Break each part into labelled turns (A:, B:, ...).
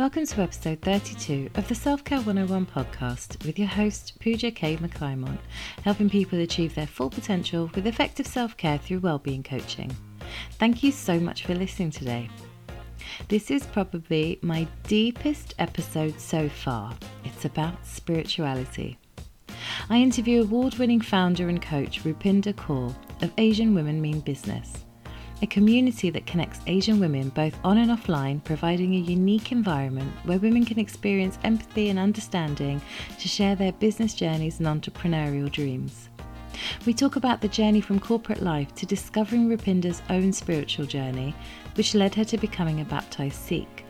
A: Welcome to episode 32 of the Self Care 101 podcast with your host, Pooja K. McClymont, helping people achieve their full potential with effective self care through wellbeing coaching. Thank you so much for listening today. This is probably my deepest episode so far. It's about spirituality. I interview award winning founder and coach Rupinder Kaur of Asian Women Mean Business a community that connects Asian women both on and offline, providing a unique environment where women can experience empathy and understanding to share their business journeys and entrepreneurial dreams. We talk about the journey from corporate life to discovering Rupinder's own spiritual journey, which led her to becoming a baptized Sikh.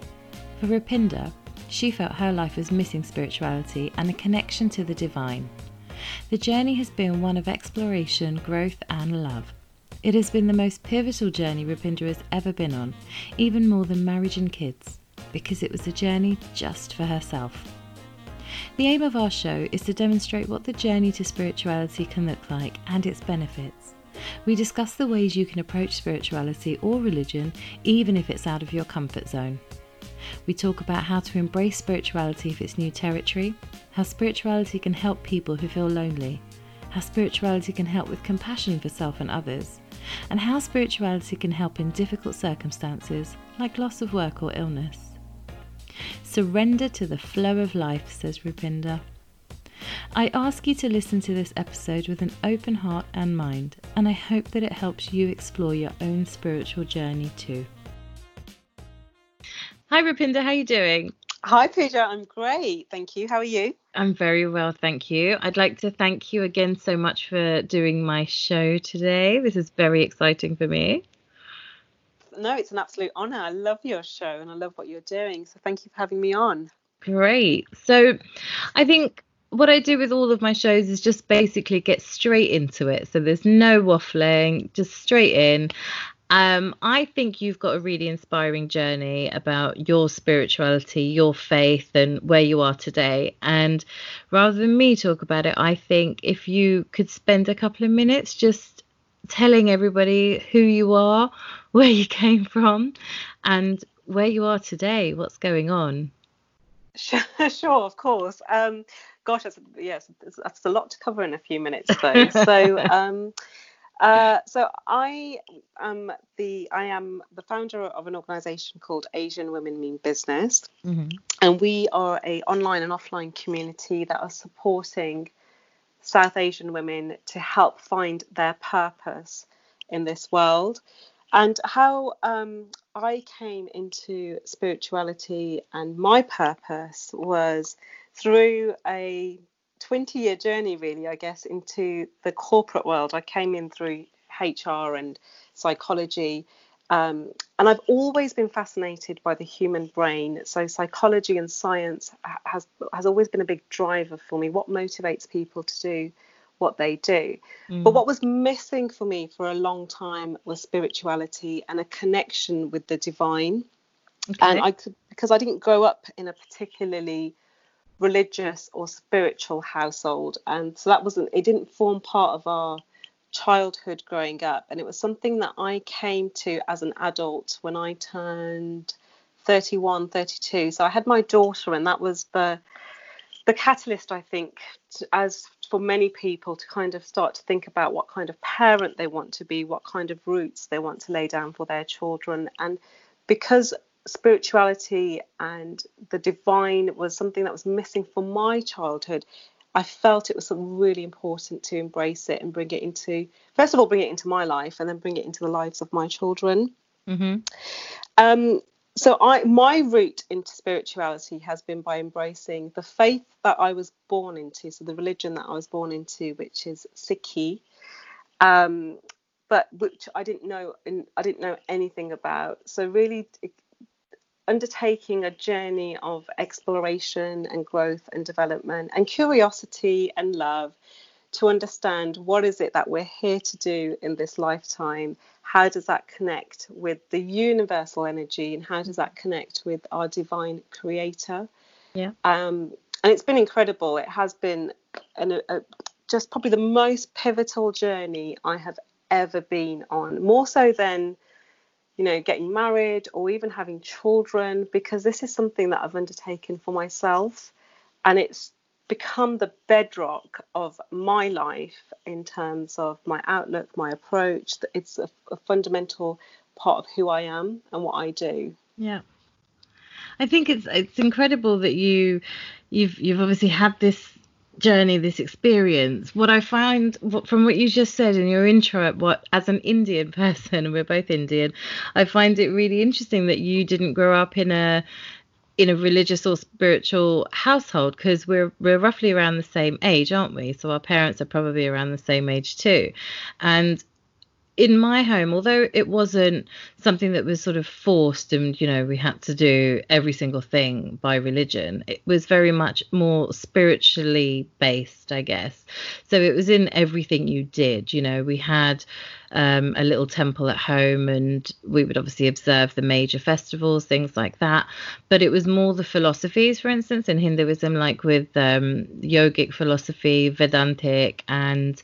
A: For Rupinder, she felt her life was missing spirituality and a connection to the divine. The journey has been one of exploration, growth, and love. It has been the most pivotal journey Rupinder has ever been on, even more than marriage and kids, because it was a journey just for herself. The aim of our show is to demonstrate what the journey to spirituality can look like and its benefits. We discuss the ways you can approach spirituality or religion, even if it's out of your comfort zone. We talk about how to embrace spirituality if it's new territory, how spirituality can help people who feel lonely, how spirituality can help with compassion for self and others, and how spirituality can help in difficult circumstances like loss of work or illness. Surrender to the flow of life, says Rupinder. I ask you to listen to this episode with an open heart and mind, and I hope that it helps you explore your own spiritual journey too. Hi Rupinder, how are you doing?
B: Hi Pooja, I'm great. Thank you. How are you?
A: I'm very well, thank you. I'd like to thank you again so much for doing my show today. This is very exciting for me.
B: No, it's an absolute honor. I love your show and I love what you're doing. So thank you for having me on.
A: Great. So I think what I do with all of my shows is just basically get straight into it. So there's no waffling, just straight in. Um, I think you've got a really inspiring journey about your spirituality, your faith, and where you are today. And rather than me talk about it, I think if you could spend a couple of minutes just telling everybody who you are, where you came from, and where you are today, what's going on.
B: Sure, sure of course. Um, gosh, that's, yes, that's a lot to cover in a few minutes, though. so, um, uh, so I am the I am the founder of an organisation called Asian Women Mean Business, mm-hmm. and we are a online and offline community that are supporting South Asian women to help find their purpose in this world. And how um, I came into spirituality and my purpose was through a 20 year journey, really, I guess, into the corporate world. I came in through HR and psychology. Um, and I've always been fascinated by the human brain. So psychology and science has has always been a big driver for me. What motivates people to do what they do? Mm. But what was missing for me for a long time was spirituality and a connection with the divine. Okay. And I could because I didn't grow up in a particularly religious or spiritual household. And so that wasn't it didn't form part of our childhood growing up. And it was something that I came to as an adult when I turned 31 32 so I had my daughter and that was the the catalyst I think to, as for many people to kind of start to think about what kind of parent they want to be what kind of roots they want to lay down for their children. And because spirituality and the divine was something that was missing from my childhood, I felt it was something really important to embrace it and bring it into, first of all, bring it into my life and then bring it into the lives of my children. Mm-hmm. Um, so I, my route into spirituality has been by embracing the faith that I was born into, so the religion that I was born into, which is Sikhi. Um, but which I didn't know and I didn't know anything about. So really undertaking a journey of exploration and growth and development and curiosity and love to understand what is it that we're here to do in this lifetime? How does that connect with the universal energy and how does that connect with our divine creator?
A: Yeah.
B: Um, and it's been incredible. It has been an, a, just probably the most pivotal journey i have ever been on more so than you know, getting married or even having children because this is something that I've undertaken for myself and it's become the bedrock of my life in terms of my outlook, my approach. It's a, a fundamental part of who I am and what I do.
A: Yeah. I think it's it's incredible that you you've you've obviously had this journey, this experience. What I find from what you just said in your intro, what as an Indian person, we're both Indian, I find it really interesting that you didn't grow up in a in a religious or spiritual household because we're we're roughly around the same age, aren't we? So our parents are probably around the same age too, and in my home, although it wasn't something that was sort of forced and, you know, we had to do every single thing by religion, it was very much more spiritually based, I guess. So it was in everything you did. You know, we had um, a little temple at home and we would obviously observe the major festivals, things like that. But it was more the philosophies, for instance, in Hinduism, like with um, yogic philosophy, Vedantic, and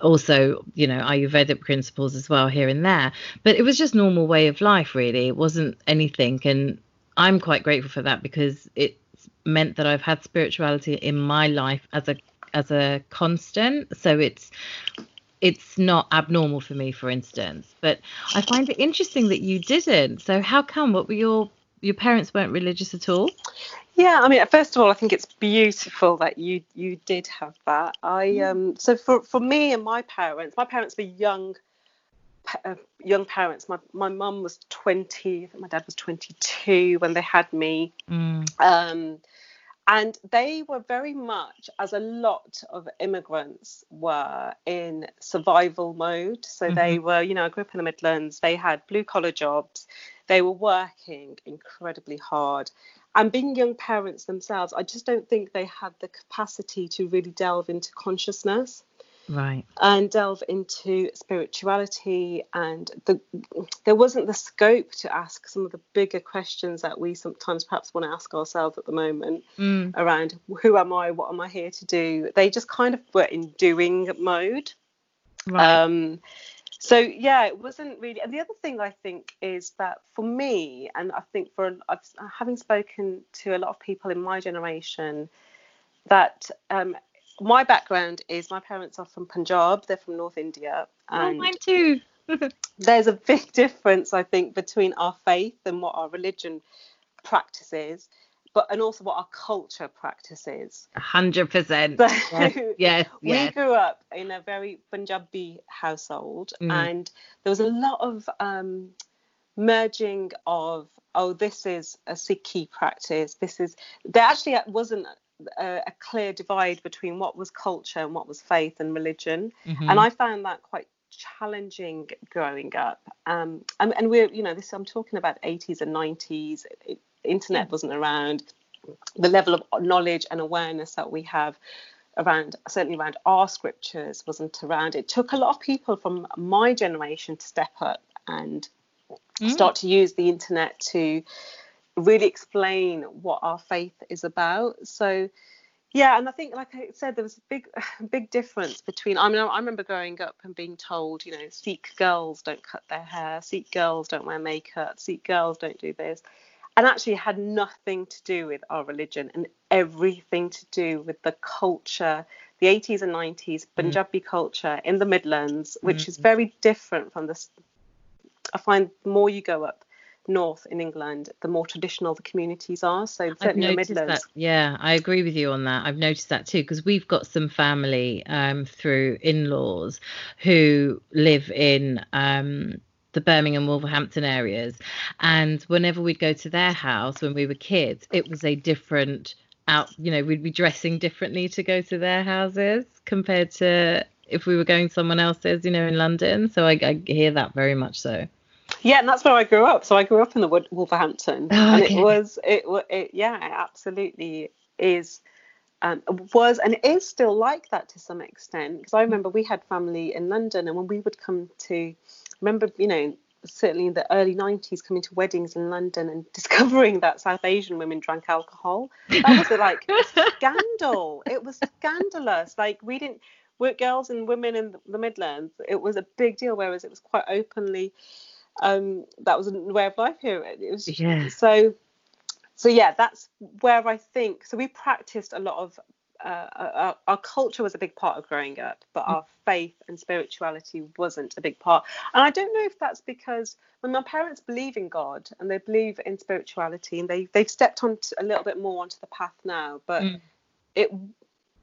A: also you know ayurvedic principles as well here and there. But it was just normal way of life really. It wasn't anything. And i'm quite grateful for that because it meant that i've had spirituality in my life as a as a constant. So it's it's not abnormal for me for instance. But i find it interesting that you didn't. So how come? What were your your parents weren't religious at all
B: yeah, I mean, first of all, I think it's beautiful that you you did have that. I mm. um so for for me and my parents, my parents were young uh, young parents. My my mum was 20, my dad was 22 when they had me. Mm. Um and they were very much as a lot of immigrants were in survival mode so mm-hmm. they were you know i grew up in the midlands they had blue collar jobs they were working incredibly hard and being young parents themselves, I just don't think they had the capacity to really delve into consciousness.
A: Right.
B: And delve into spirituality, and the, there wasn't the scope to ask some of the bigger questions that we sometimes perhaps want to ask ourselves at the moment mm. around who am I, what am I here to do. They just kind of were in doing mode. Right. Um, so yeah it wasn't really and the other thing i think is that for me and i think for I've, having spoken to a lot of people in my generation that um, my background is my parents are from punjab they're from north india
A: oh, and oh, mine too.
B: there's a big difference i think between our faith and what our religion practices but and also what our culture practices.
A: hundred percent. Yes, yes,
B: We grew up in a very Punjabi household, mm. and there was a lot of um, merging of oh, this is a Sikhi practice. This is there actually wasn't a, a, clear divide between what was culture and what was faith and religion, mm-hmm. and I found that quite challenging growing up. Um, and, and, we're, you know, this I'm talking about 80s and 90s. It, internet wasn't around, the level of knowledge and awareness that we have around certainly around our scriptures wasn't around. It took a lot of people from my generation to step up and mm. start to use the internet to really explain what our faith is about. So yeah, and I think, like I said, there was a big, big difference between. I mean, I remember growing up and being told, you know, Sikh girls don't cut their hair, Sikh girls don't wear makeup, Sikh girls don't do this and actually had nothing to do with our religion and everything to do with the culture the 80s and 90s mm. punjabi mm. culture in the midlands which mm. is very different from this i find the more you go up north in england the more traditional the communities are so certainly the midlands
A: that, yeah i agree with you on that i've noticed that too because we've got some family um, through in-laws who live in um, the Birmingham, Wolverhampton areas. And whenever we'd go to their house when we were kids, it was a different out, you know, we'd be dressing differently to go to their houses compared to if we were going someone else's, you know, in London. So I, I hear that very much so.
B: Yeah, and that's where I grew up. So I grew up in the Wolverhampton, oh, and it was it, it yeah, it absolutely is. Um, was and is still like that to some extent because I remember we had family in London and when we would come to remember, you know, certainly in the early 90s coming to weddings in London and discovering that South Asian women drank alcohol. That was like scandal. It was scandalous. Like we didn't work girls and women in the Midlands, it was a big deal, whereas it was quite openly um, that was a way of life here. It was
A: yeah.
B: so so yeah, that's where I think. So we practiced a lot of. Uh, our, our, culture was a big part of growing up, but our faith and spirituality wasn't a big part. And I don't know if that's because when my parents believe in God and they believe in spirituality, and they they've stepped on a little bit more onto the path now, but mm. it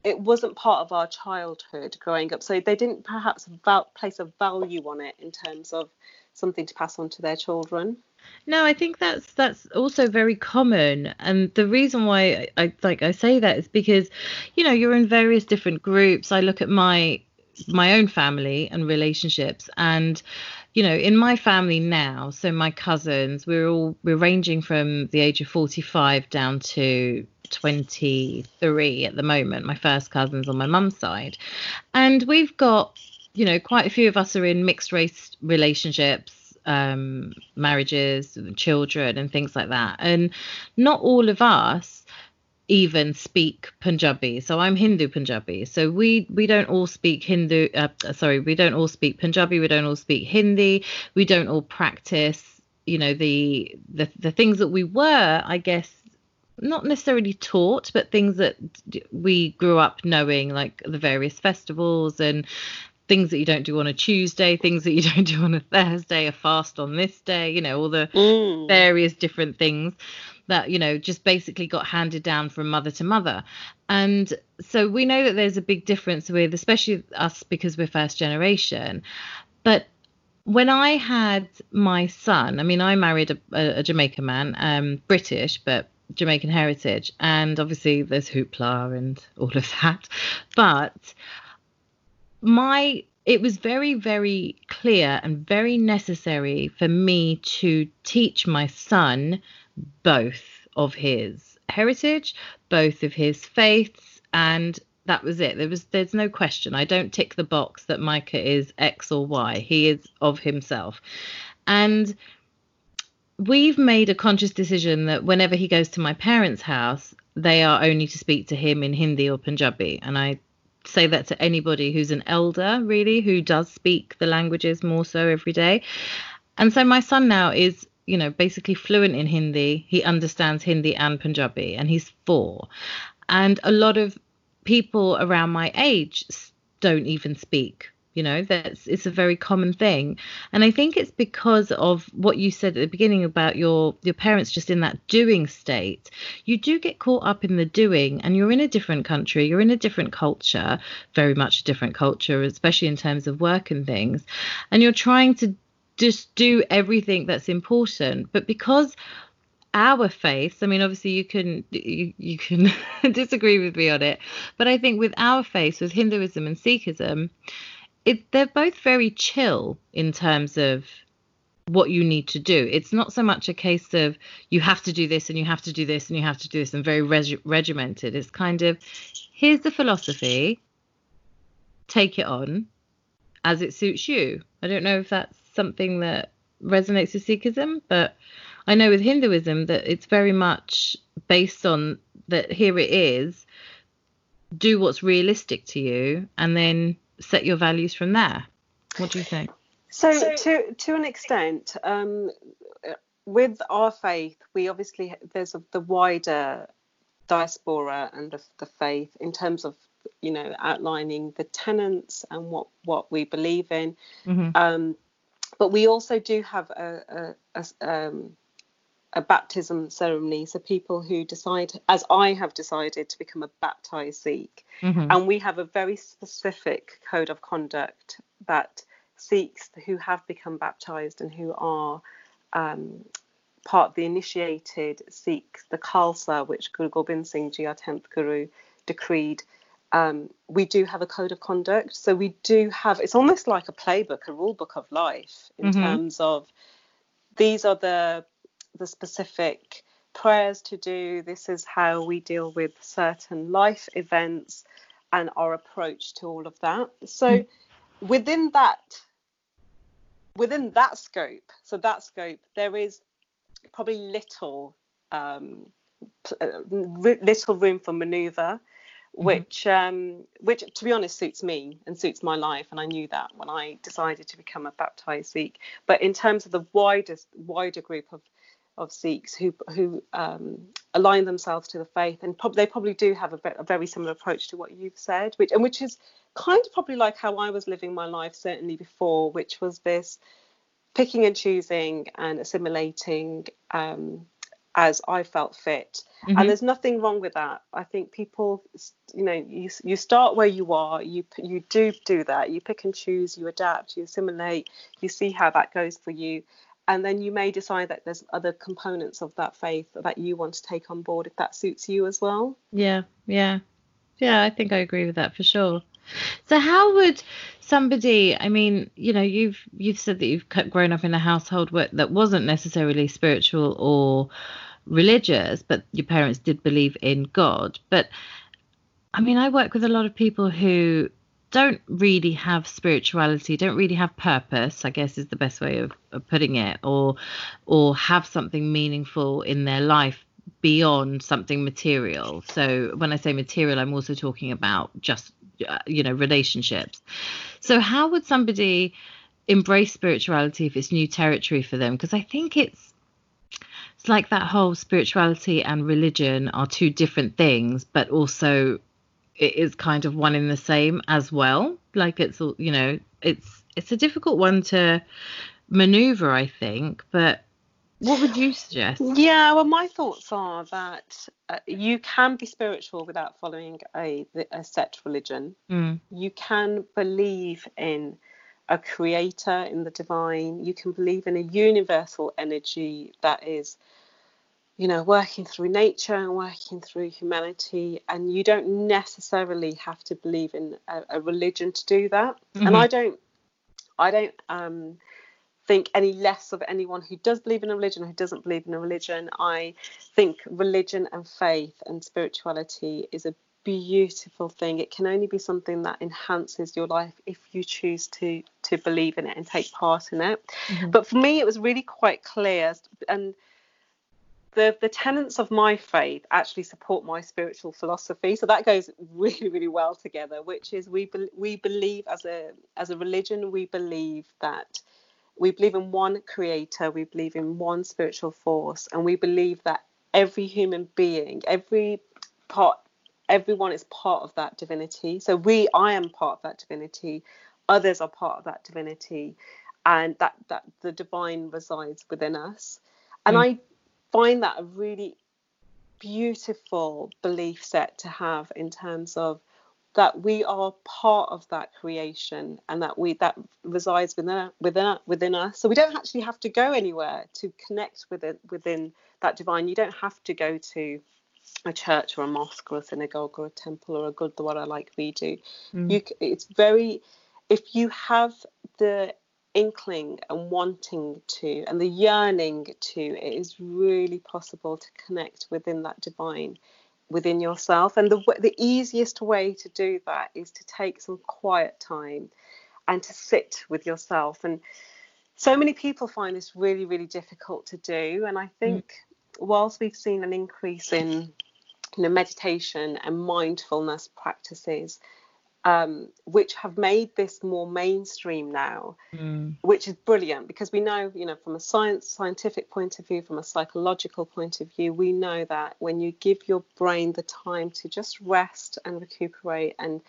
B: it wasn't part of our childhood growing up, so they didn't perhaps val- place a value on it in terms of something to pass on to their children.
A: No, I think that's that's also very common, and the reason why I, I like I say that is because, you know, you're in various different groups. I look at my my own family and relationships, and you know, in my family now, so my cousins, we're all we're ranging from the age of 45 down to 23 at the moment. My first cousins on my mum's side, and we've got you know quite a few of us are in mixed race relationships um, marriages, children, and things like that. And not all of us even speak Punjabi. So I'm Hindu Punjabi. So we we don't all speak Hindu. Uh, sorry, we don't all speak Punjabi. We don't all speak Hindi. We don't all practice. You know the the the things that we were, I guess, not necessarily taught, but things that we grew up knowing, like the various festivals and things that you don't do on a Tuesday, things that you don't do on a Thursday, a fast on this day, you know, all the mm. various different things that, you know, just basically got handed down from mother to mother. And so we know that there's a big difference with, especially us because we're first generation. But when I had my son, I mean, I married a, a, a Jamaican man, um, British, but Jamaican heritage, and obviously there's hoopla and all of that. But my it was very very clear and very necessary for me to teach my son both of his heritage both of his faiths and that was it. There was there's no question. I don't tick the box that micah is x or y. He is of himself. And we've made a conscious decision that whenever he goes to my parents house they are only to speak to him in hindi or punjabi. And i say that to anybody who's an elder, really, who does speak the languages more so every day. And so my son now is, you know, basically fluent in Hindi. He understands Hindi and Punjabi, and he's four. And a lot of people around my age don't even speak you know that's it's a very common thing. And i think it's because of what you said at the beginning about your your parents just in that doing state. You do get caught up in the doing and you're in a different country you're in a different culture very much a different culture especially in terms of work and things. And you're trying to just do everything that's important. But because our faith i mean obviously you can you, you can disagree with me on it. But i think with our faith with hinduism and sikhism it, they're both very chill in terms of what you need to do. It's not so much a case of you have to do this and you have to do this and you have to do this and very reg- regimented. It's kind of here's the philosophy, take it on as it suits you. I don't know if that's something that resonates with Sikhism, but I know with Hinduism that it's very much based on that here it is, do what's realistic to you, and then set your values from there. What do you think?
B: So, so to to an extent, um, with our faith, we obviously there's a, the wider diaspora and the, the faith in terms of you know outlining the tenets and what what we believe in. Mm-hmm. Um, but we also do have a, a, a um, a baptism ceremony. So people who decide, as I have decided, to become a baptized Sikh, mm-hmm. and we have a very specific code of conduct that Sikhs who have become baptized and who are um, part of the initiated Sikhs, the Khalsa, which Guru Gobind Singh Ji, our 10th Guru, decreed. Um, we do have a code of conduct. So we do have, it's almost like a playbook, a rule book of life in mm-hmm. terms of these are the the specific prayers to do. This is how we deal with certain life events and our approach to all of that. So mm. within that within that scope, so that scope, there is probably little um, uh, little room for maneuver. which um, which to be honest suits me and suits my life and I knew that when I decided to become a baptized Sikh but in terms of the widest wider group of of Sikhs who who um, align themselves to the faith and prob- they probably do have a, a, very similar approach to what you've said which and which is kind of probably like how I was living my life certainly before which was this picking and choosing and assimilating um, as I felt fit. Mm-hmm. And there's nothing wrong with that. I think people, you know, you, you start where you are, you you do do that. You pick and choose, you adapt, you assimilate, you see how that goes for you. And then you may decide that there's other components of that faith that you want to take on board if that suits you as well.
A: Yeah, yeah. Yeah, I think I agree with that for sure. So how would somebody I mean, you know, you've you've said that you've grown up in a household where, that wasn't necessarily spiritual or religious, but your parents did believe in God. But I mean, I work with a lot of people who don't really have spirituality, don't really have purpose, I guess is the best way of, of putting it, or or have something meaningful in their life beyond something material. So when I say material, I'm also talking about just uh, you know relationships. So how would somebody embrace spirituality if it's new territory for them? Because I think it's it's like that whole spirituality and religion are two different things, but also it is kind of one in the same as well. Like it's you know it's it's a difficult one to maneuver, I think, but what would you suggest?
B: Yeah, well, my thoughts are that uh, you can be spiritual without following a, a set religion. Mm. You can believe in a creator, in the divine. You can believe in a universal energy that is you know, working through nature and working through humanity, and you don't necessarily have to believe in a, a religion to do that. Mm-hmm. And I don't, I don't um, think any less of anyone who does believe in a religion, who doesn't believe in a religion. I think religion and faith and spirituality is a beautiful thing. It can only be something that enhances your life if you choose to to believe in it and take part in it. Mm-hmm. But for me, it was really quite clear and the the tenets of my faith actually support my spiritual philosophy. So that goes really really well together which is we be, we believe as a as a religion we believe that we believe in one creator we believe in one spiritual force and we believe that every human being every part everyone is part of that divinity. So we i am part of that divinity. Others are part of that divinity. And that that the divine resides within us. And mm. i find that a really beautiful belief set to have in terms of that we are part of that creation and that we that resides within within within us. So we don't actually have to go anywhere to connect with it within that divine. You don't have to go to a church or a mosque or a synagogue or a temple or a gurdwara like we do. Mm. you it's very if you have the inkling and wanting to and the yearning to, it is really possible to connect within that divine within yourself. And the the easiest way to do that is to take some quiet time and to sit with yourself. And so many people find this really, really difficult to do. And I think mm. whilst we've seen an increase in you know meditation and mindfulness practices um, which have made this more mainstream now, mm. which is brilliant because we know, you know, from a science scientific point of view, from a psychological point of view, we know that when you give your brain the time to just rest and recuperate and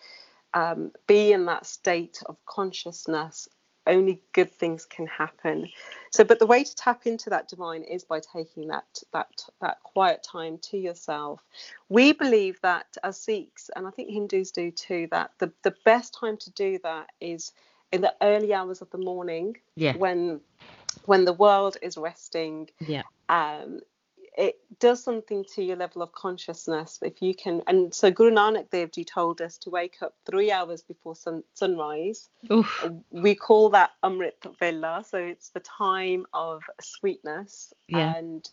B: um, be in that state of consciousness only good things can happen. So, but the way to tap into that divine is by taking that that that quiet time to yourself. We believe that as Sikhs, and I think Hindus do too, that the the best time to do that is in the early hours of the morning,
A: yeah.
B: when when the world is resting.
A: Yeah.
B: Um, it does something to your level of consciousness if you can and so guru nanak dev ji told us to wake up three hours before sun, sunrise
A: Oof.
B: we call that amrit vela so it's the time of sweetness
A: yeah.
B: and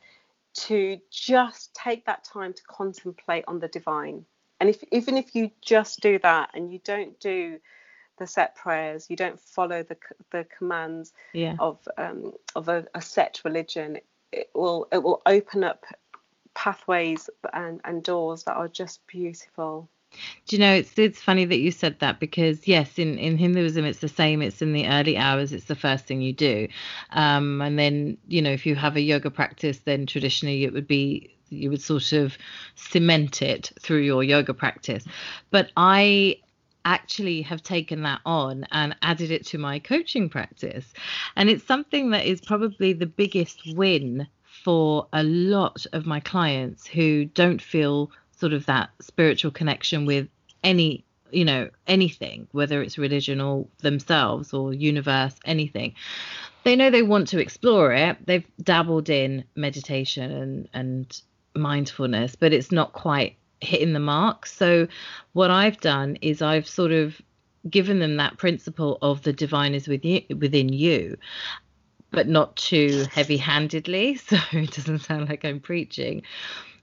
B: to just take that time to contemplate on the divine and if even if you just do that and you don't do the set prayers you don't follow the the commands
A: yeah.
B: of um, of a, a set religion it will it will open up pathways and, and doors that are just beautiful
A: Do you know it's it's funny that you said that because yes, in in Hinduism it's the same. It's in the early hours. It's the first thing you do, um, and then you know if you have a yoga practice, then traditionally it would be you would sort of cement it through your yoga practice. But I actually have taken that on and added it to my coaching practice, and it's something that is probably the biggest win for a lot of my clients who don't feel sort of that spiritual connection with any you know anything whether it's religion or themselves or universe anything. They know they want to explore it. They've dabbled in meditation and and mindfulness but it's not quite hitting the mark. So what i've done is i've sort of given them that principle of the divine is within you, within you but not too heavy handedly so it doesn't sound like i'm preaching.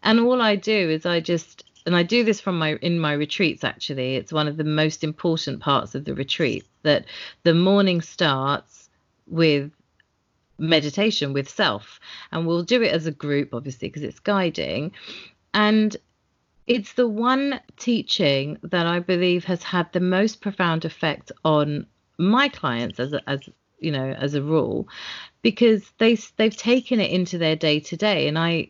A: And all I do is I just and I do this from my in my retreats actually. It's one of the most important parts of the retreat that the morning starts with meditation with self. And we'll do it as a group obviously because it's guiding. And it's the one teaching that I believe has had the most profound effect on my clients as a, as you know as a rule because they they've taken it into their day to day and I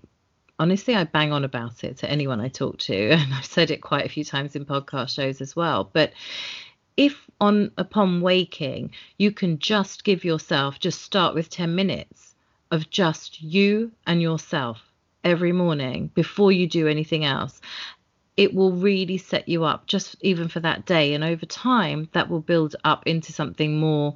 A: honestly, I bang on about it to anyone I talk to, and I've said it quite a few times in podcast shows as well. But if on upon waking, you can just give yourself, just start with 10 minutes of just you and yourself every morning before you do anything else. It will really set you up just even for that day. And over time, that will build up into something more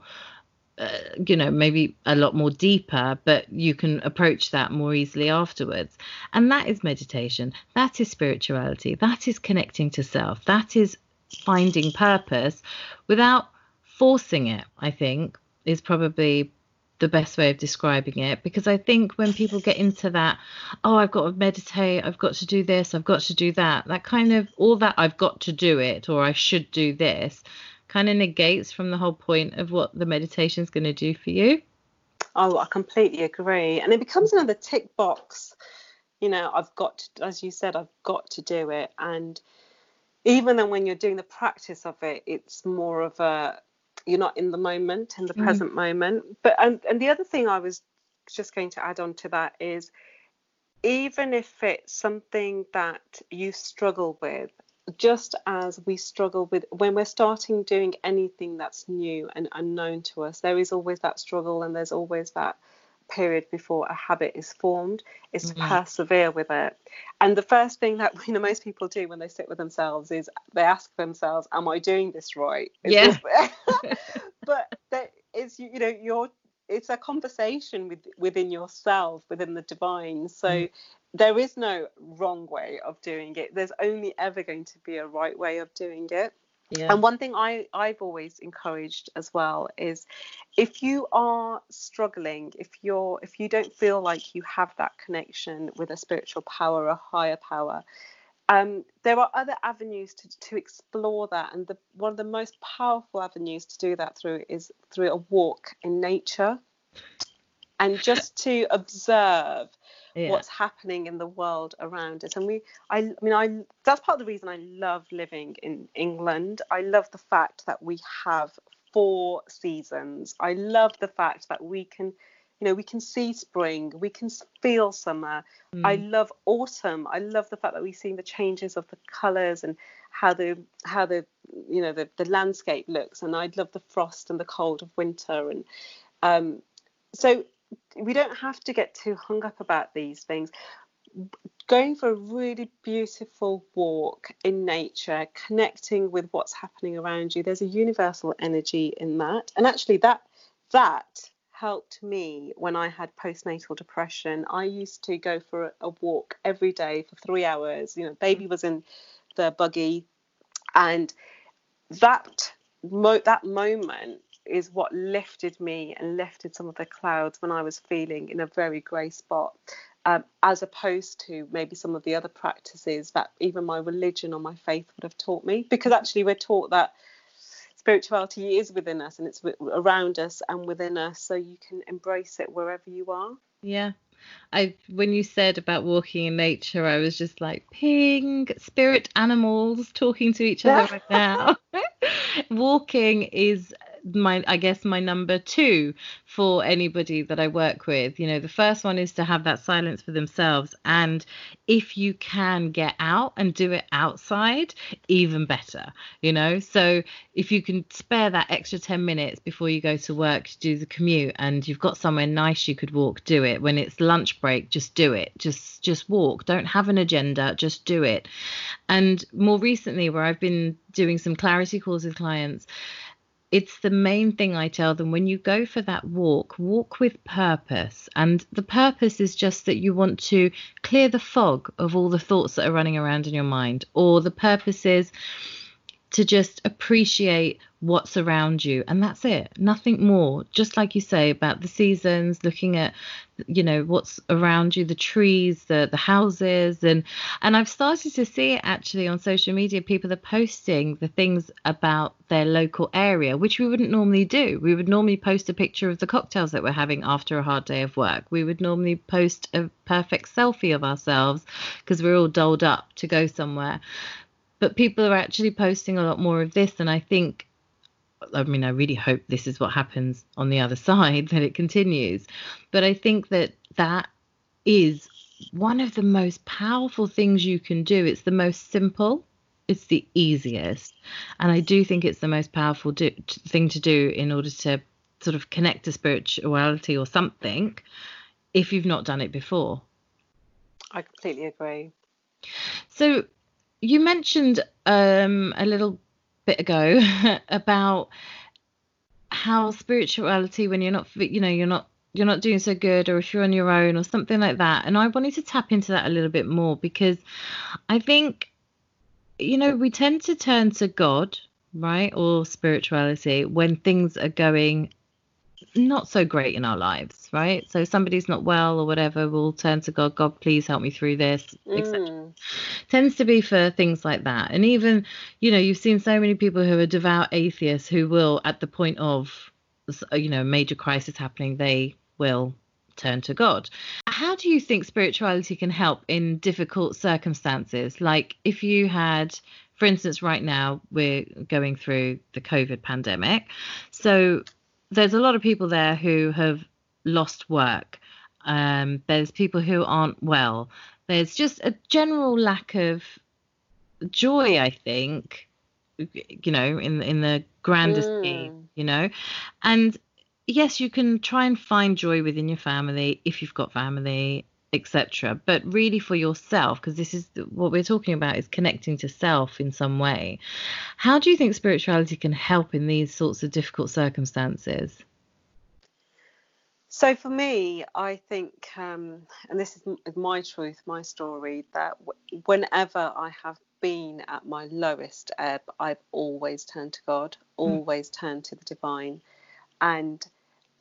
A: uh, you know maybe a lot more deeper but you can approach that more easily afterwards and that is meditation that is spirituality that is connecting to self that is finding purpose without forcing it i think is probably the best way of describing it because i think when people get into that oh i've got to meditate i've got to do this i've got to do that that kind of all that i've got to do it or i should do this kind of negates from the whole point of what the meditation is going to do for you.
B: Oh, I completely agree. And it becomes another tick box. You know, I've got, to, as you said, I've got to do it. And even then, when you're doing the practice of it, it's more of a, you're not in the moment, in the mm. present moment. But, and, and the other thing I was just going to add on to that is, even if it's something that you struggle with just as we struggle with when we're starting doing anything that's new and unknown to us, there is always that struggle and there's always that period before a habit is formed is mm-hmm. to persevere with it and the first thing that you know most people do when they sit with themselves is they ask themselves am i doing this right
A: is yeah
B: this... but that is you know you're it's a conversation with within yourself within the divine so mm there is no wrong way of doing it. There's only ever going to be a right way of doing it. Yeah. And one thing I, I've always encouraged as well is if you are struggling, if you're if you don't feel like you have that connection with a spiritual power, a higher power, um, there are other avenues to, to explore that. And the, one of the most powerful avenues to do that through is through a walk in nature and just to observe yeah. what's happening in the world around us. And we, I, I mean, I that's part of the reason I love living in England. I love the fact that we have four seasons. I love the fact that we can, you know, we can see spring, we can feel summer. Mm. I love autumn. I love the fact that we see the changes of the colours and how the how the you know the, the landscape looks. And I love the frost and the cold of winter. And um, so we don't have to get too hung up about these things. Going for a really beautiful walk in nature connecting with what's happening around you there's a universal energy in that. And actually that that helped me when i had postnatal depression. I used to go for a, a walk every day for 3 hours. You know baby was in the buggy. And that mo- that moment is what lifted me and lifted some of the clouds when I was feeling in a very grey spot. Um, as opposed to maybe some of the other practices that even my religion or my faith would have taught me. Because actually, we're taught that spirituality is within us and it's around us and within us, so you can embrace it wherever you are.
A: Yeah. I when you said about walking in nature, I was just like ping spirit animals talking to each other right now. walking is my I guess my number two for anybody that I work with. You know, the first one is to have that silence for themselves. And if you can get out and do it outside, even better, you know. So if you can spare that extra 10 minutes before you go to work to do the commute and you've got somewhere nice you could walk, do it. When it's lunch break, just do it. Just just walk. Don't have an agenda, just do it. And more recently where I've been doing some clarity calls with clients, it's the main thing I tell them when you go for that walk, walk with purpose. And the purpose is just that you want to clear the fog of all the thoughts that are running around in your mind, or the purpose is to just appreciate what's around you and that's it. Nothing more. Just like you say about the seasons looking at you know what's around you the trees the the houses and and I've started to see it actually on social media. People are posting the things about their local area which we wouldn't normally do. We would normally post a picture of the cocktails that we're having after a hard day of work. We would normally post a perfect selfie of ourselves because we're all dolled up to go somewhere but people are actually posting a lot more of this and I think I mean, I really hope this is what happens on the other side, that it continues. But I think that that is one of the most powerful things you can do. It's the most simple, it's the easiest. And I do think it's the most powerful do, thing to do in order to sort of connect to spirituality or something if you've not done it before.
B: I completely agree.
A: So you mentioned um, a little bit ago about how spirituality when you're not you know you're not you're not doing so good or if you're on your own or something like that. And i wanted to tap into that a little bit more because i think you know we tend to turn to god right or spirituality when things are going not so great in our lives, right? So somebody's not well or whatever, we'll turn to God, God, please help me through this, mm. etc. Tends to be for things like that. And even, you know, you've seen so many people who are devout atheists who will, at the point of, you know, major crisis happening, they will turn to God. How do you think spirituality can help in difficult circumstances? Like if you had, for instance, right now we're going through the COVID pandemic. So there's a lot of people there who have lost work. Um, there's people who aren't well. There's just a general lack of joy, I think, you know, in in the grander mm. scheme, you know. And yes, you can try and find joy within your family if you've got family, etc. But really for yourself, because this is what we're talking about is connecting to self in some way. How do you think spirituality can help in these sorts of difficult circumstances?
B: So for me, I think, um, and this is my truth, my story, that w- whenever I have been at my lowest ebb, I've always turned to God, hmm. always mm. turned to the divine, and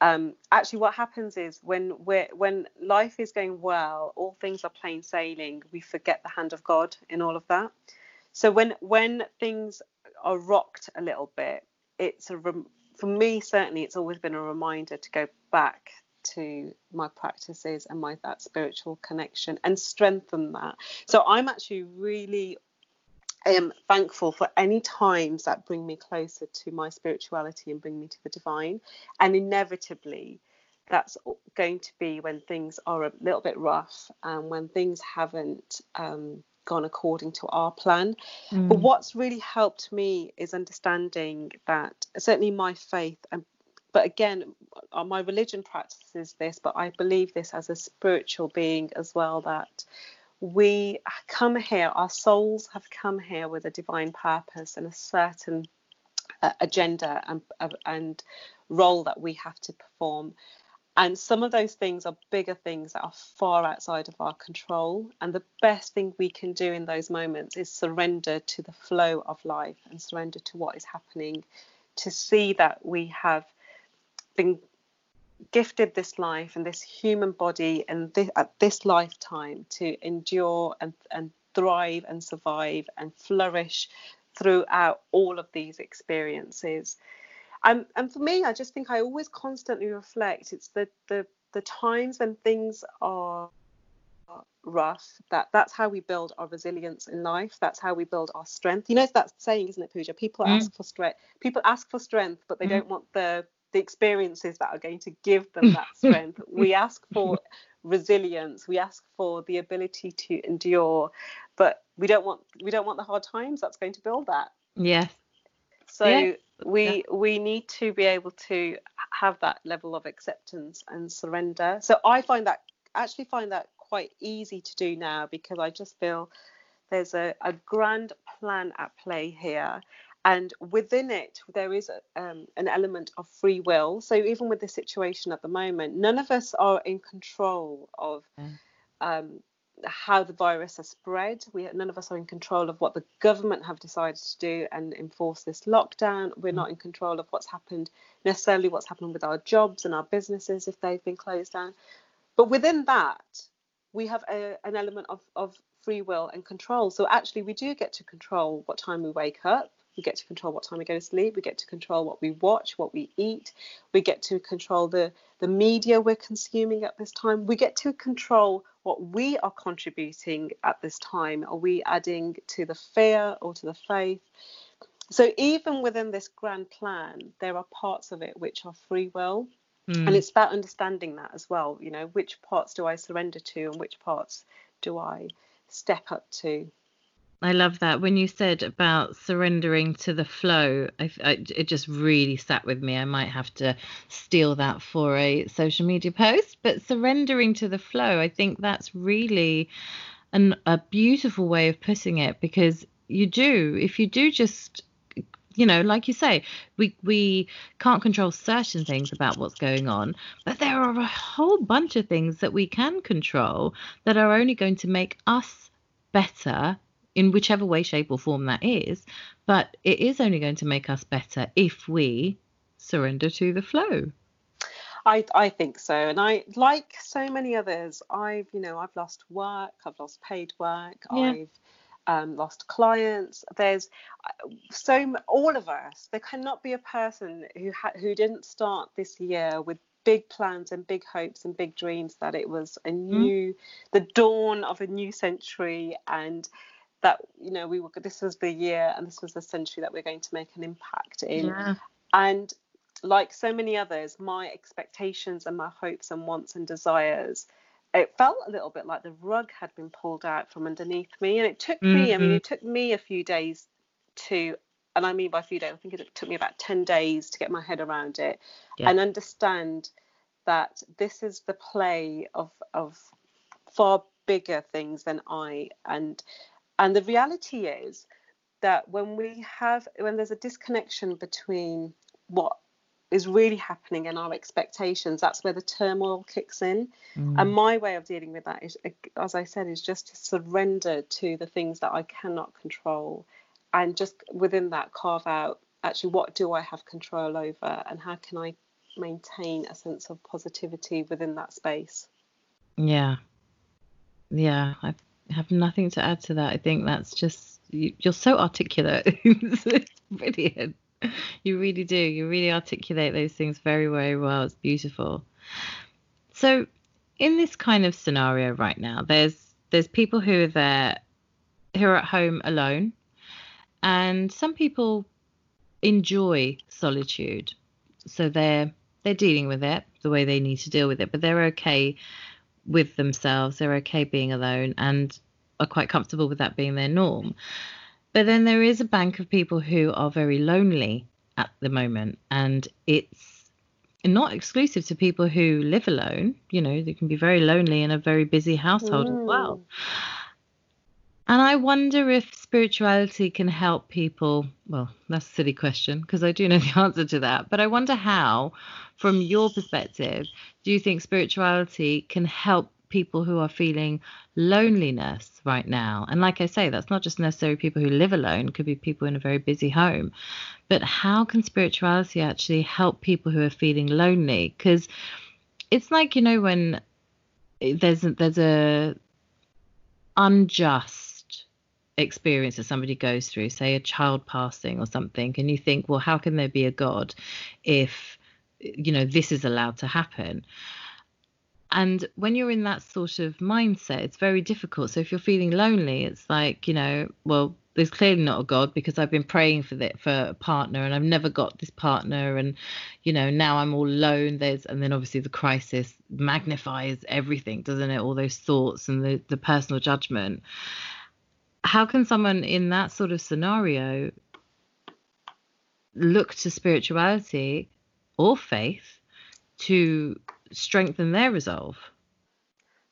B: um, actually what happens is when we're when life is going well all things are plain sailing. We forget the hand of god in all of that. So when when things are rocked a little bit it's a for me certainly it's always been a reminder to go back to my practices and my that spiritual connection and strengthen that. So i'm actually really am thankful for any times that bring me closer to my spirituality and bring me to the divine. And inevitably, that's going to be when things are a little bit rough and when things haven't um, gone according to our plan. Mm. But what's really helped me is understanding that certainly my faith and but again, uh, my religion practices this, but I believe this as a spiritual being as well that we come here, our souls have come here with a divine purpose and a certain uh, agenda and, uh, and role that we have to perform. And some of those things are bigger things that are far outside of our control. And the best thing we can do in those moments is surrender to the flow of life and surrender to what is happening, to see that we have been gifted this life and this human body and this, at this lifetime to endure and, and thrive and survive and flourish throughout all of these experiences. Um, and for me, I just think I always constantly reflect. It's the the the times when things are rough that that's how we build our resilience in life that's how we build our strength you know that saying isn't it Pooja people mm. ask for strength people ask for strength but they mm. don't want the the experiences that are going to give them that strength we ask for resilience we ask for the ability to endure but we don't want we don't want the hard times that's going to build that
A: yes
B: so yes. we yeah. we need to be able to have that level of acceptance and surrender so i find that actually find that quite easy to do now because I just feel there's a, a grand plan at play here. And within it, there is a, um, an element of free will. So even with the situation at the moment, none of us are in control of um, how the virus has spread. We none of us are in control of what the government have decided to do and enforce this lockdown. We're not in control of what's happened necessarily what's happened with our jobs and our businesses if they've been closed down. But within that, we have a, an element of, of free will and control. So actually, we do get to control what time we wake up. We get to control what time we go to sleep. We get to control what we watch, what we eat. We get to control the, the media we're consuming at this time. We get to control what we are contributing at this time. Are we adding to the fear or to the faith? So even within this grand plan, there are parts of it which are free will. Mm. And it's about understanding that as well. You know, which parts do I surrender to and which parts do I step up to?
A: I love that. When you said about surrendering to the flow, I, I, it just really sat with me. I might have to steal that for a social media post. But surrendering to the flow, I think that's really an, a beautiful way of putting it because you do, if you do just you know like you say we we can't control certain things about what's going on but there are a whole bunch of things that we can control that are only going to make us better in whichever way shape or form that is but it is only going to make us better if we surrender to the flow
B: I, I think so and i like so many others i've you know i've lost work i've lost paid work yeah. i've um, lost clients. There's uh, so all of us. There cannot be a person who ha- who didn't start this year with big plans and big hopes and big dreams that it was a mm. new, mm. the dawn of a new century, and that you know we were this was the year and this was the century that we're going to make an impact in. Yeah. And like so many others, my expectations and my hopes and wants and desires it felt a little bit like the rug had been pulled out from underneath me and it took mm-hmm. me i mean mm-hmm. it took me a few days to and i mean by a few days i think it took me about 10 days to get my head around it yeah. and understand that this is the play of of far bigger things than i and and the reality is that when we have when there's a disconnection between what is really happening and our expectations that's where the turmoil kicks in. Mm. and my way of dealing with that is as i said is just to surrender to the things that i cannot control and just within that carve out actually what do i have control over and how can i maintain a sense of positivity within that space?
A: Yeah. Yeah i have nothing to add to that i think that's just you, are so articulate it's brilliant you really do. You really articulate those things very, very well. It's beautiful. So, in this kind of scenario right now, there's there's people who are there who are at home alone, and some people enjoy solitude. So they're they're dealing with it the way they need to deal with it, but they're okay with themselves. They're okay being alone and are quite comfortable with that being their norm. But then there is a bank of people who are very lonely at the moment, and it's not exclusive to people who live alone. You know, they can be very lonely in a very busy household mm. as well. Mm. And I wonder if spirituality can help people. Well, that's a silly question because I do know the answer to that. But I wonder how, from your perspective, do you think spirituality can help people who are feeling loneliness right now. And like I say, that's not just necessarily people who live alone, could be people in a very busy home. But how can spirituality actually help people who are feeling lonely? Because it's like, you know, when there's there's a unjust experience that somebody goes through, say a child passing or something, and you think, well, how can there be a God if you know this is allowed to happen? and when you're in that sort of mindset, it's very difficult. So if you're feeling lonely, it's like, you know, well, there's clearly not a God because I've been praying for that for a partner and I've never got this partner and you know now I'm all alone there's and then obviously the crisis magnifies everything doesn't it all those thoughts and the the personal judgment how can someone in that sort of scenario look to spirituality or faith to strengthen their resolve?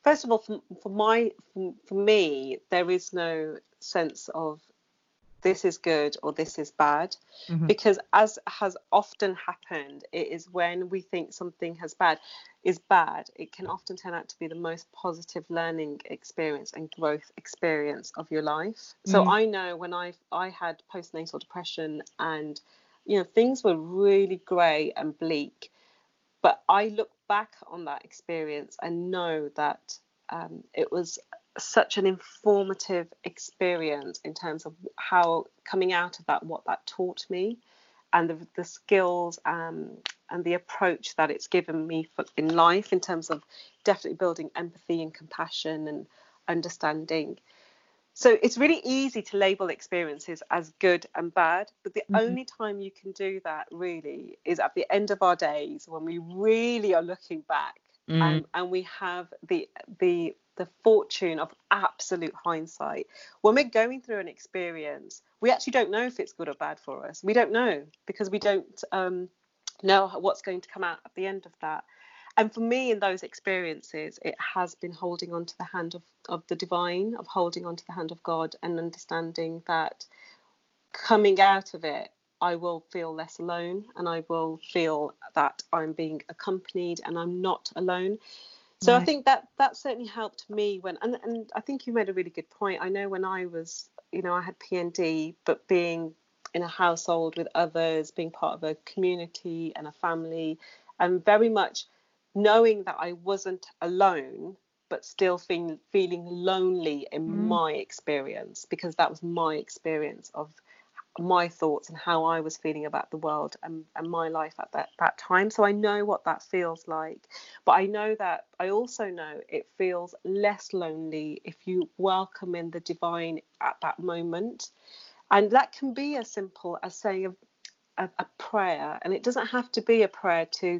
B: First of all, for, for my for, for me, there is no sense of this is good or this is bad mm-hmm. because as has often happened it is when we think something has bad is bad it can often turn out to be the most positive learning experience and growth experience of your life mm-hmm. so i know when i i had postnatal depression and you know things were really grey and bleak but I look back on that experience and know that um, it was such an informative experience in terms of how coming out of that, what that taught me, and the, the skills um, and the approach that it's given me for, in life in terms of definitely building empathy and compassion and understanding. So it's really easy to label experiences as good and bad, but the mm-hmm. only time you can do that really is at the end of our days when we really are looking back mm. and, and we have the the the fortune of absolute hindsight. When we're going through an experience, we actually don't know if it's good or bad for us. We don't know because we don't um, know what's going to come out at the end of that and for me in those experiences it has been holding on to the hand of, of the divine of holding on to the hand of god and understanding that coming out of it i will feel less alone and i will feel that i'm being accompanied and i'm not alone so right. i think that that certainly helped me when and, and i think you made a really good point i know when i was you know i had pnd but being in a household with others being part of a community and a family and very much knowing that I wasn't alone, but still feeling feeling lonely in mm. my experience because that was my experience of my thoughts and how I was feeling about the world and, and my life at that, that time. So I know what that feels like. But I know that I also know it feels less lonely if you welcome in the divine at that moment. And that can be as simple as saying a, a, a prayer. And it doesn't have to be a prayer to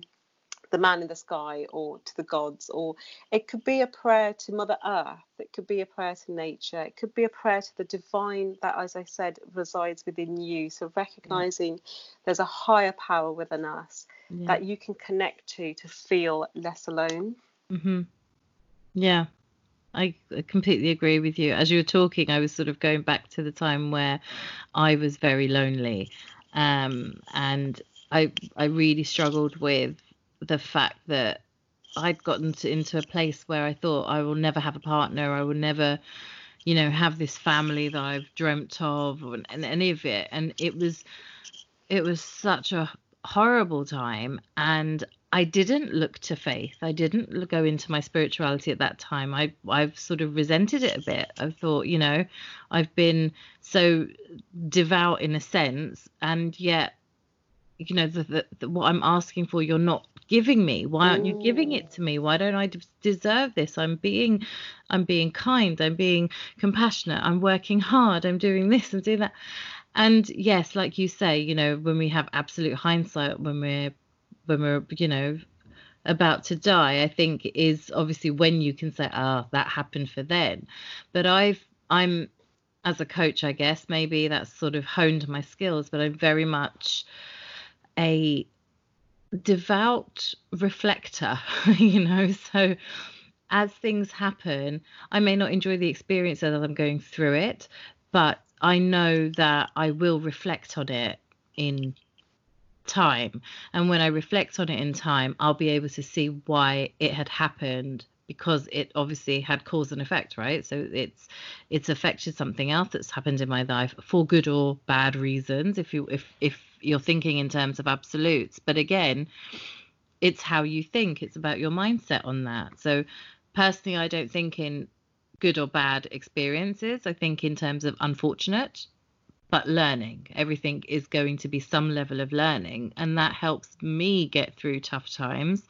B: the man in the sky or to the gods, or it could be a prayer to Mother Earth, it could be a prayer to nature, it could be a prayer to the divine that, as I said, resides within you. So recognizing yeah. there's a higher power within us yeah. that you can connect to to feel less alone.
A: Mm-hmm. Yeah, I completely agree with you. As you were talking, I was sort of going back to the time where I was very lonely, um, and I I really struggled with the fact that I'd gotten to, into a place where I thought I will never have a partner, I will never, you know, have this family that I've dreamt of, and, and any of it. And it was, it was such a horrible time, and I didn't look to faith. I didn't go into my spirituality at that time. I I've sort of resented it a bit. I thought, you know, I've been so devout in a sense, and yet, you know, the, the, the, what I'm asking for, you're not giving me. Why aren't you giving it to me? Why don't i deserve this? I'm being i'm being kind. I'm being compassionate. I'm working hard. I'm doing this and doing that. And yes like you say you know when we have absolute hindsight when we're when we're you know about to die i think is obviously when you can say ah oh, that happened for then. But i've i'm as a coach i guess maybe that's sort of honed my skills but i'm very much a devout reflector, you know. So as things happen, I may not enjoy the experience as I'm going through it, but I know that I will reflect on it in time. And when I reflect on it in time, I'll be able to see why it had happened because it obviously had cause and effect, right? So it's it's affected something else that's happened in my life for good or bad reasons. If you if if you're thinking in terms of absolutes, but again, it's how you think. It's about your mindset on that. So personally, I don't think in good or bad experiences. I think in terms of unfortunate, but learning. Everything is going to be some level of learning, and that helps me get through tough times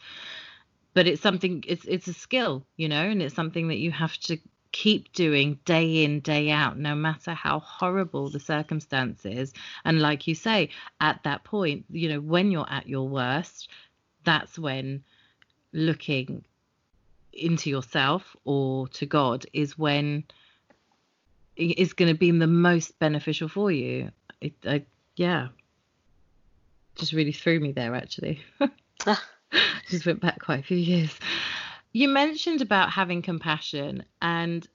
A: but it's something it's it's a skill you know and it's something that you have to keep doing day in day out no matter how horrible the circumstances. And like you say at that point you know when you're at your worst that's when looking into yourself or to god is when is going to be the most beneficial for you. It, I, yeah. Just really threw me there actually. Ah. Just went back quite a few years you mentioned about having compassion, and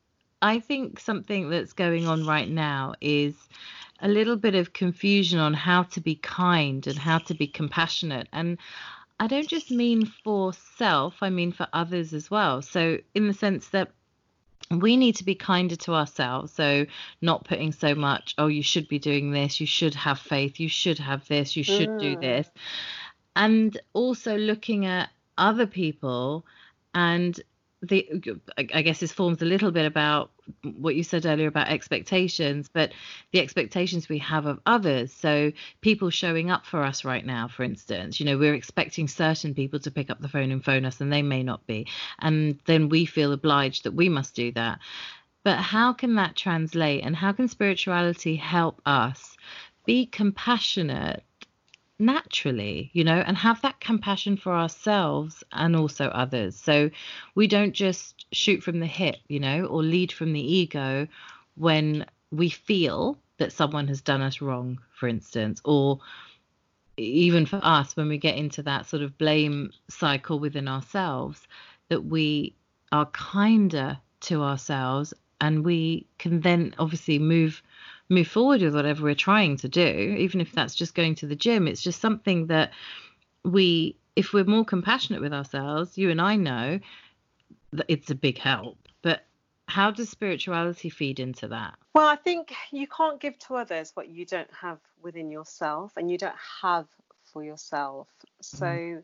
A: I think something that's going on right now is a little bit of confusion on how to be kind and how to be compassionate. And I don't just mean for self, I mean for others as well. So, in the sense that we need to be kinder to ourselves. So, not putting so much, oh, you should be doing this, you should have faith, you should have this, you should mm. do this. And also looking at other people and the I guess this forms a little bit about what you said earlier about expectations, but the expectations we have of others. So people showing up for us right now, for instance, you know, we're expecting certain people to pick up the phone and phone us, and they may not be, and then we feel obliged that we must do that. But how can that translate, and how can spirituality help us be compassionate naturally, you know, and have that compassion for ourselves and also others. So we don't just shoot from the hip, you know, or lead from the ego when we feel that someone has done us wrong, for instance, or even for us when we get into that sort of blame cycle within ourselves, that we are kinder to ourselves and we can then obviously move move forward with whatever we're trying to do, even if that's just going to the gym. It's just something that we, if we're more compassionate with ourselves, you and I know that it's a big help. But how does spirituality feed into that?
B: Well, I think you can't give to others what you don't have within yourself and you don't have for yourself. So, mm.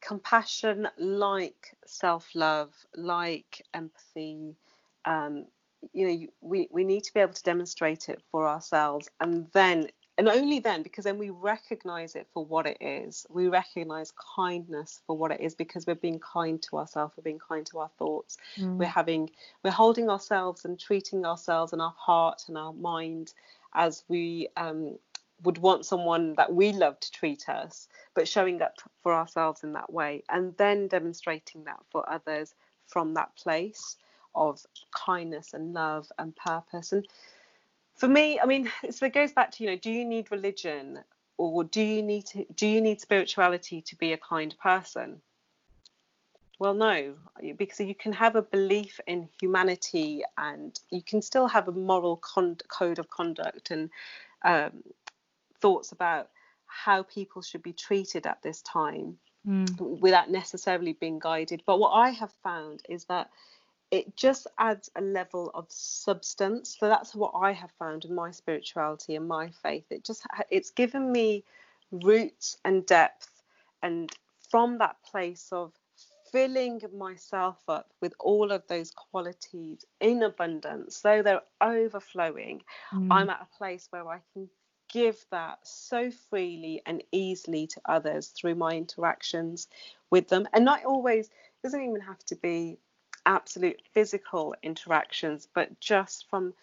B: compassion, like self love, like empathy, um, you know we we need to be able to demonstrate it for ourselves. And then and only then because then we recognize it for what it is. We recognize kindness for what it is because we're being kind to ourselves we're being kind to our thoughts. Mm. we're having we're holding ourselves and treating ourselves and our heart and our mind as we um, would want someone that we love to treat us but showing up for ourselves in that way and then demonstrating that for others from that place of kindness and love and purpose. And for me, I mean, so it goes back to you know, do you need religion or do you need to do you need spirituality to be a kind person? Well, no, because you can have a belief in humanity and you can still have a moral con- code of conduct and um, thoughts about how people should be treated at this time mm. without necessarily being guided. But what I have found is that it just adds a level of substance. So that's what i have found in my spirituality and my faith. It just it's given me roots and depth and from that place of filling myself up with all of those qualities in abundance so they're overflowing mm. i'm at a place where i can give that so freely and easily to others through my interactions with them. And not always doesn't even have to be absolute physical interactions, but just from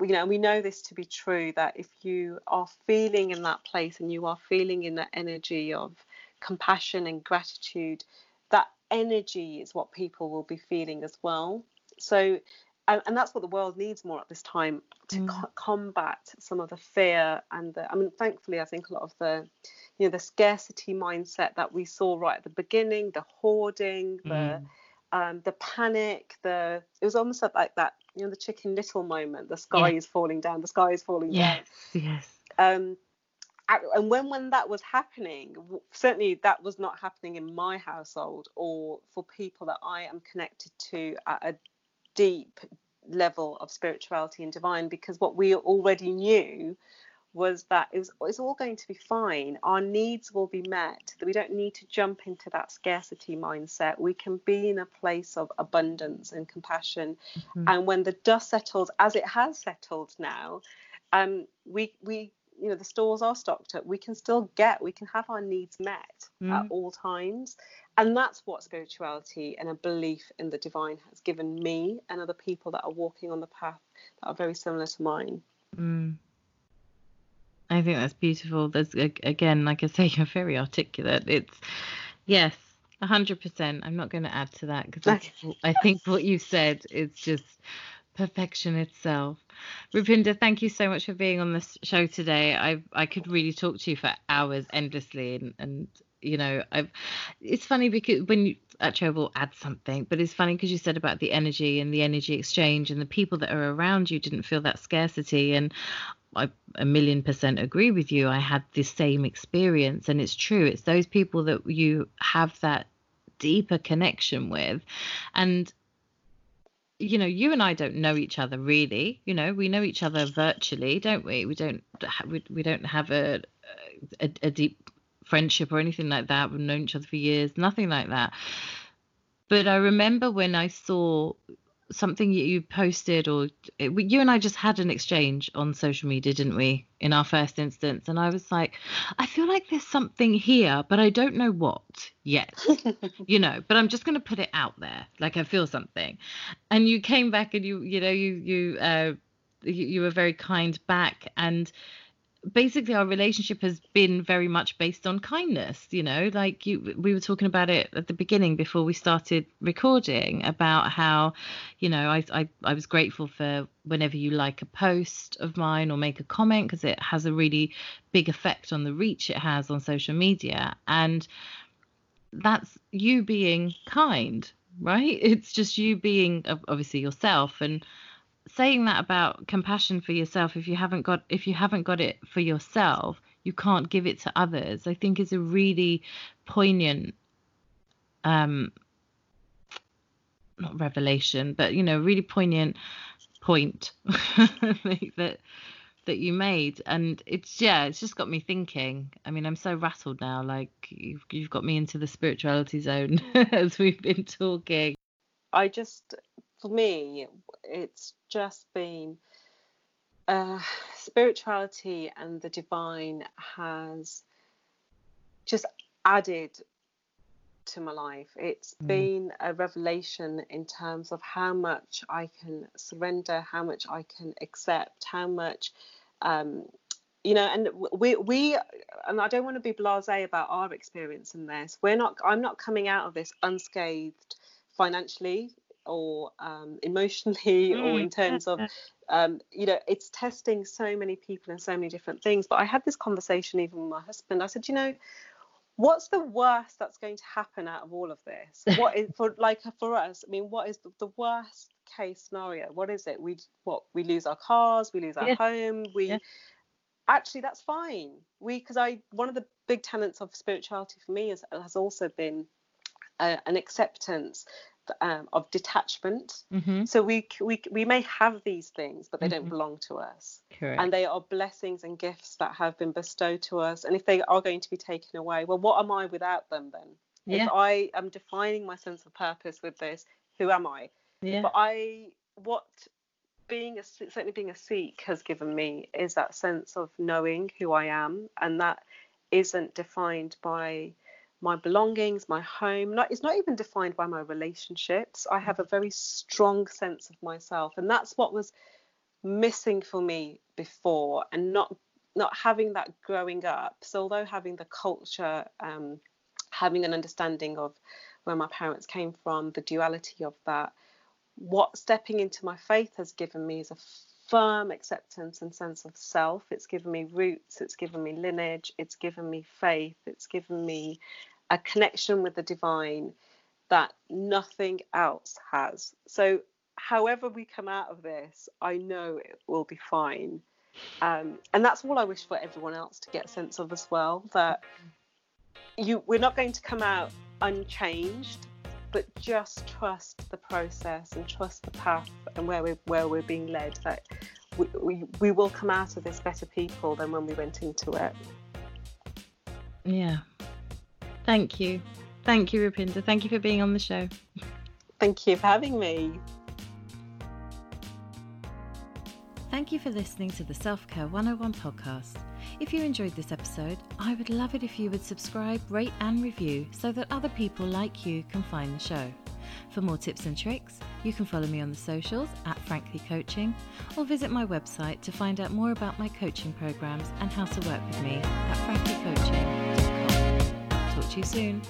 B: you know we know this to be true that if you are feeling in that place and you are feeling in that energy of compassion and gratitude that energy is what people will be feeling as well so and, and that's what the world needs more at this time to mm. co- combat some of the fear and the i mean thankfully i think a lot of the you know the scarcity mindset that we saw right at the beginning the hoarding the mm um, the panic, the it was almost like that, you know, the Chicken Little moment. The sky yeah. is falling down. The sky is falling
A: yes,
B: down.
A: Yes.
B: Um, and when when that was happening, certainly that was not happening in my household or for people that I am connected to at a deep level of spirituality and divine, because what we already knew was that it was it's all going to be fine. Our needs will be met. That we don't need to jump into that scarcity mindset. We can be in a place of abundance and compassion. Mm-hmm. And when the dust settles, as it has settled now, um, we we you know the stores are stocked up. We can still get, we can have our needs met mm-hmm. at all times. and that's what spirituality and a belief in the divine has given me and other people that are walking on the path that are very similar to mine.
A: Mm. I think that's beautiful. There's again, like I say, you're very articulate. It's yes, hundred percent. I'm not going to add to that because I think what you said is just perfection itself. Rupinder, thank you so much for being on this show today. I I could really talk to you for hours endlessly, and and you know, I've. It's funny because when you actually I will add something, but it's funny because you said about the energy and the energy exchange and the people that are around you didn't feel that scarcity, and I a million percent agree with you. I had the same experience, and it's true. It's those people that you have that deeper connection with, and you know, you and I don't know each other really. You know, we know each other virtually, don't we? We don't we, we don't have a, a a deep friendship or anything like that. We've known each other for years, nothing like that. But I remember when I saw something you posted or you and I just had an exchange on social media didn't we in our first instance? And I was like I feel like there's something here but I don't know what yet. You know but I'm just going to put it out there like I feel something. And you came back and you you know you you uh you, you were very kind back. And basically our relationship has been very much based on kindness you know? Like you we were talking about it at the beginning before we started recording about how you know i i, I was grateful for whenever you like a post of mine or make a comment because it has a really big effect on the reach it has on social media. And that's you being kind right? It's just you being obviously yourself. And saying that about compassion for yourself if you haven't got if you haven't got it for yourself you can't give it to others i think is a really poignant um not revelation but you know really poignant point that that you made. And it's yeah it's just got me thinking. I mean i'm so rattled now like you've, you've got me into the spirituality zone as we've been talking.
B: I just for me it's just been uh, spirituality and the divine has just added to my life. It's mm. been a revelation in terms of how much I can surrender, how much I can accept, how much, um, you know, and we we and I don't want to be blasé about our experience in this. We're not. I'm not coming out of this unscathed financially or um, emotionally mm. or in terms of um, you know it's testing so many people and so many different things but i had this conversation even with my husband i said you know what's the worst that's going to happen out of all of this what is for like for us i mean what is the, the worst case scenario what is it we what we lose our cars we lose our yeah. home we yeah. actually that's fine we because i one of the big tenets of spirituality for me is, has also been uh, an acceptance um, of detachment. Mm-hmm. So we, we we may have these things, but they mm-hmm. don't belong to us.
A: Correct.
B: And they are blessings and gifts that have been bestowed to us. And if they are going to be taken away, well, what am I without them then? Yeah. If I am defining my sense of purpose with this, who am I? Yeah. But I what being a certainly being a Sikh has given me is that sense of knowing who I am, and that isn't defined by my belongings, my home. Not, it's not even defined by my relationships. I have a very strong sense of myself, and that's what was missing for me before, and not not having that growing up. So although having the culture, um, having an understanding of where my parents came from, the duality of that, what stepping into my faith has given me is a firm acceptance and sense of self. It's given me roots, it's given me lineage, it's given me faith, it's given me a connection with the divine that nothing else has. So, however we come out of this, I know it will be fine. Um, and that's all I wish for everyone else to get a sense of as well that you we're not going to come out unchanged but just trust the process and trust the path and where we're where we're being led that we, we, we will come out of this better people than when we went into it
A: yeah Thank you. Thank you, Rupinder. Thank you for being on the show.
B: Thank you for having me.
A: Thank you for listening to the Self Care 101 podcast. If you enjoyed this episode, I would love it if you would subscribe, rate, and review so that other people like you can find the show. For more tips and tricks, you can follow me on the socials at Frankly Coaching or visit my website to find out more about my coaching programs and how to work with me at franklycoaching.com. Talk to you soon.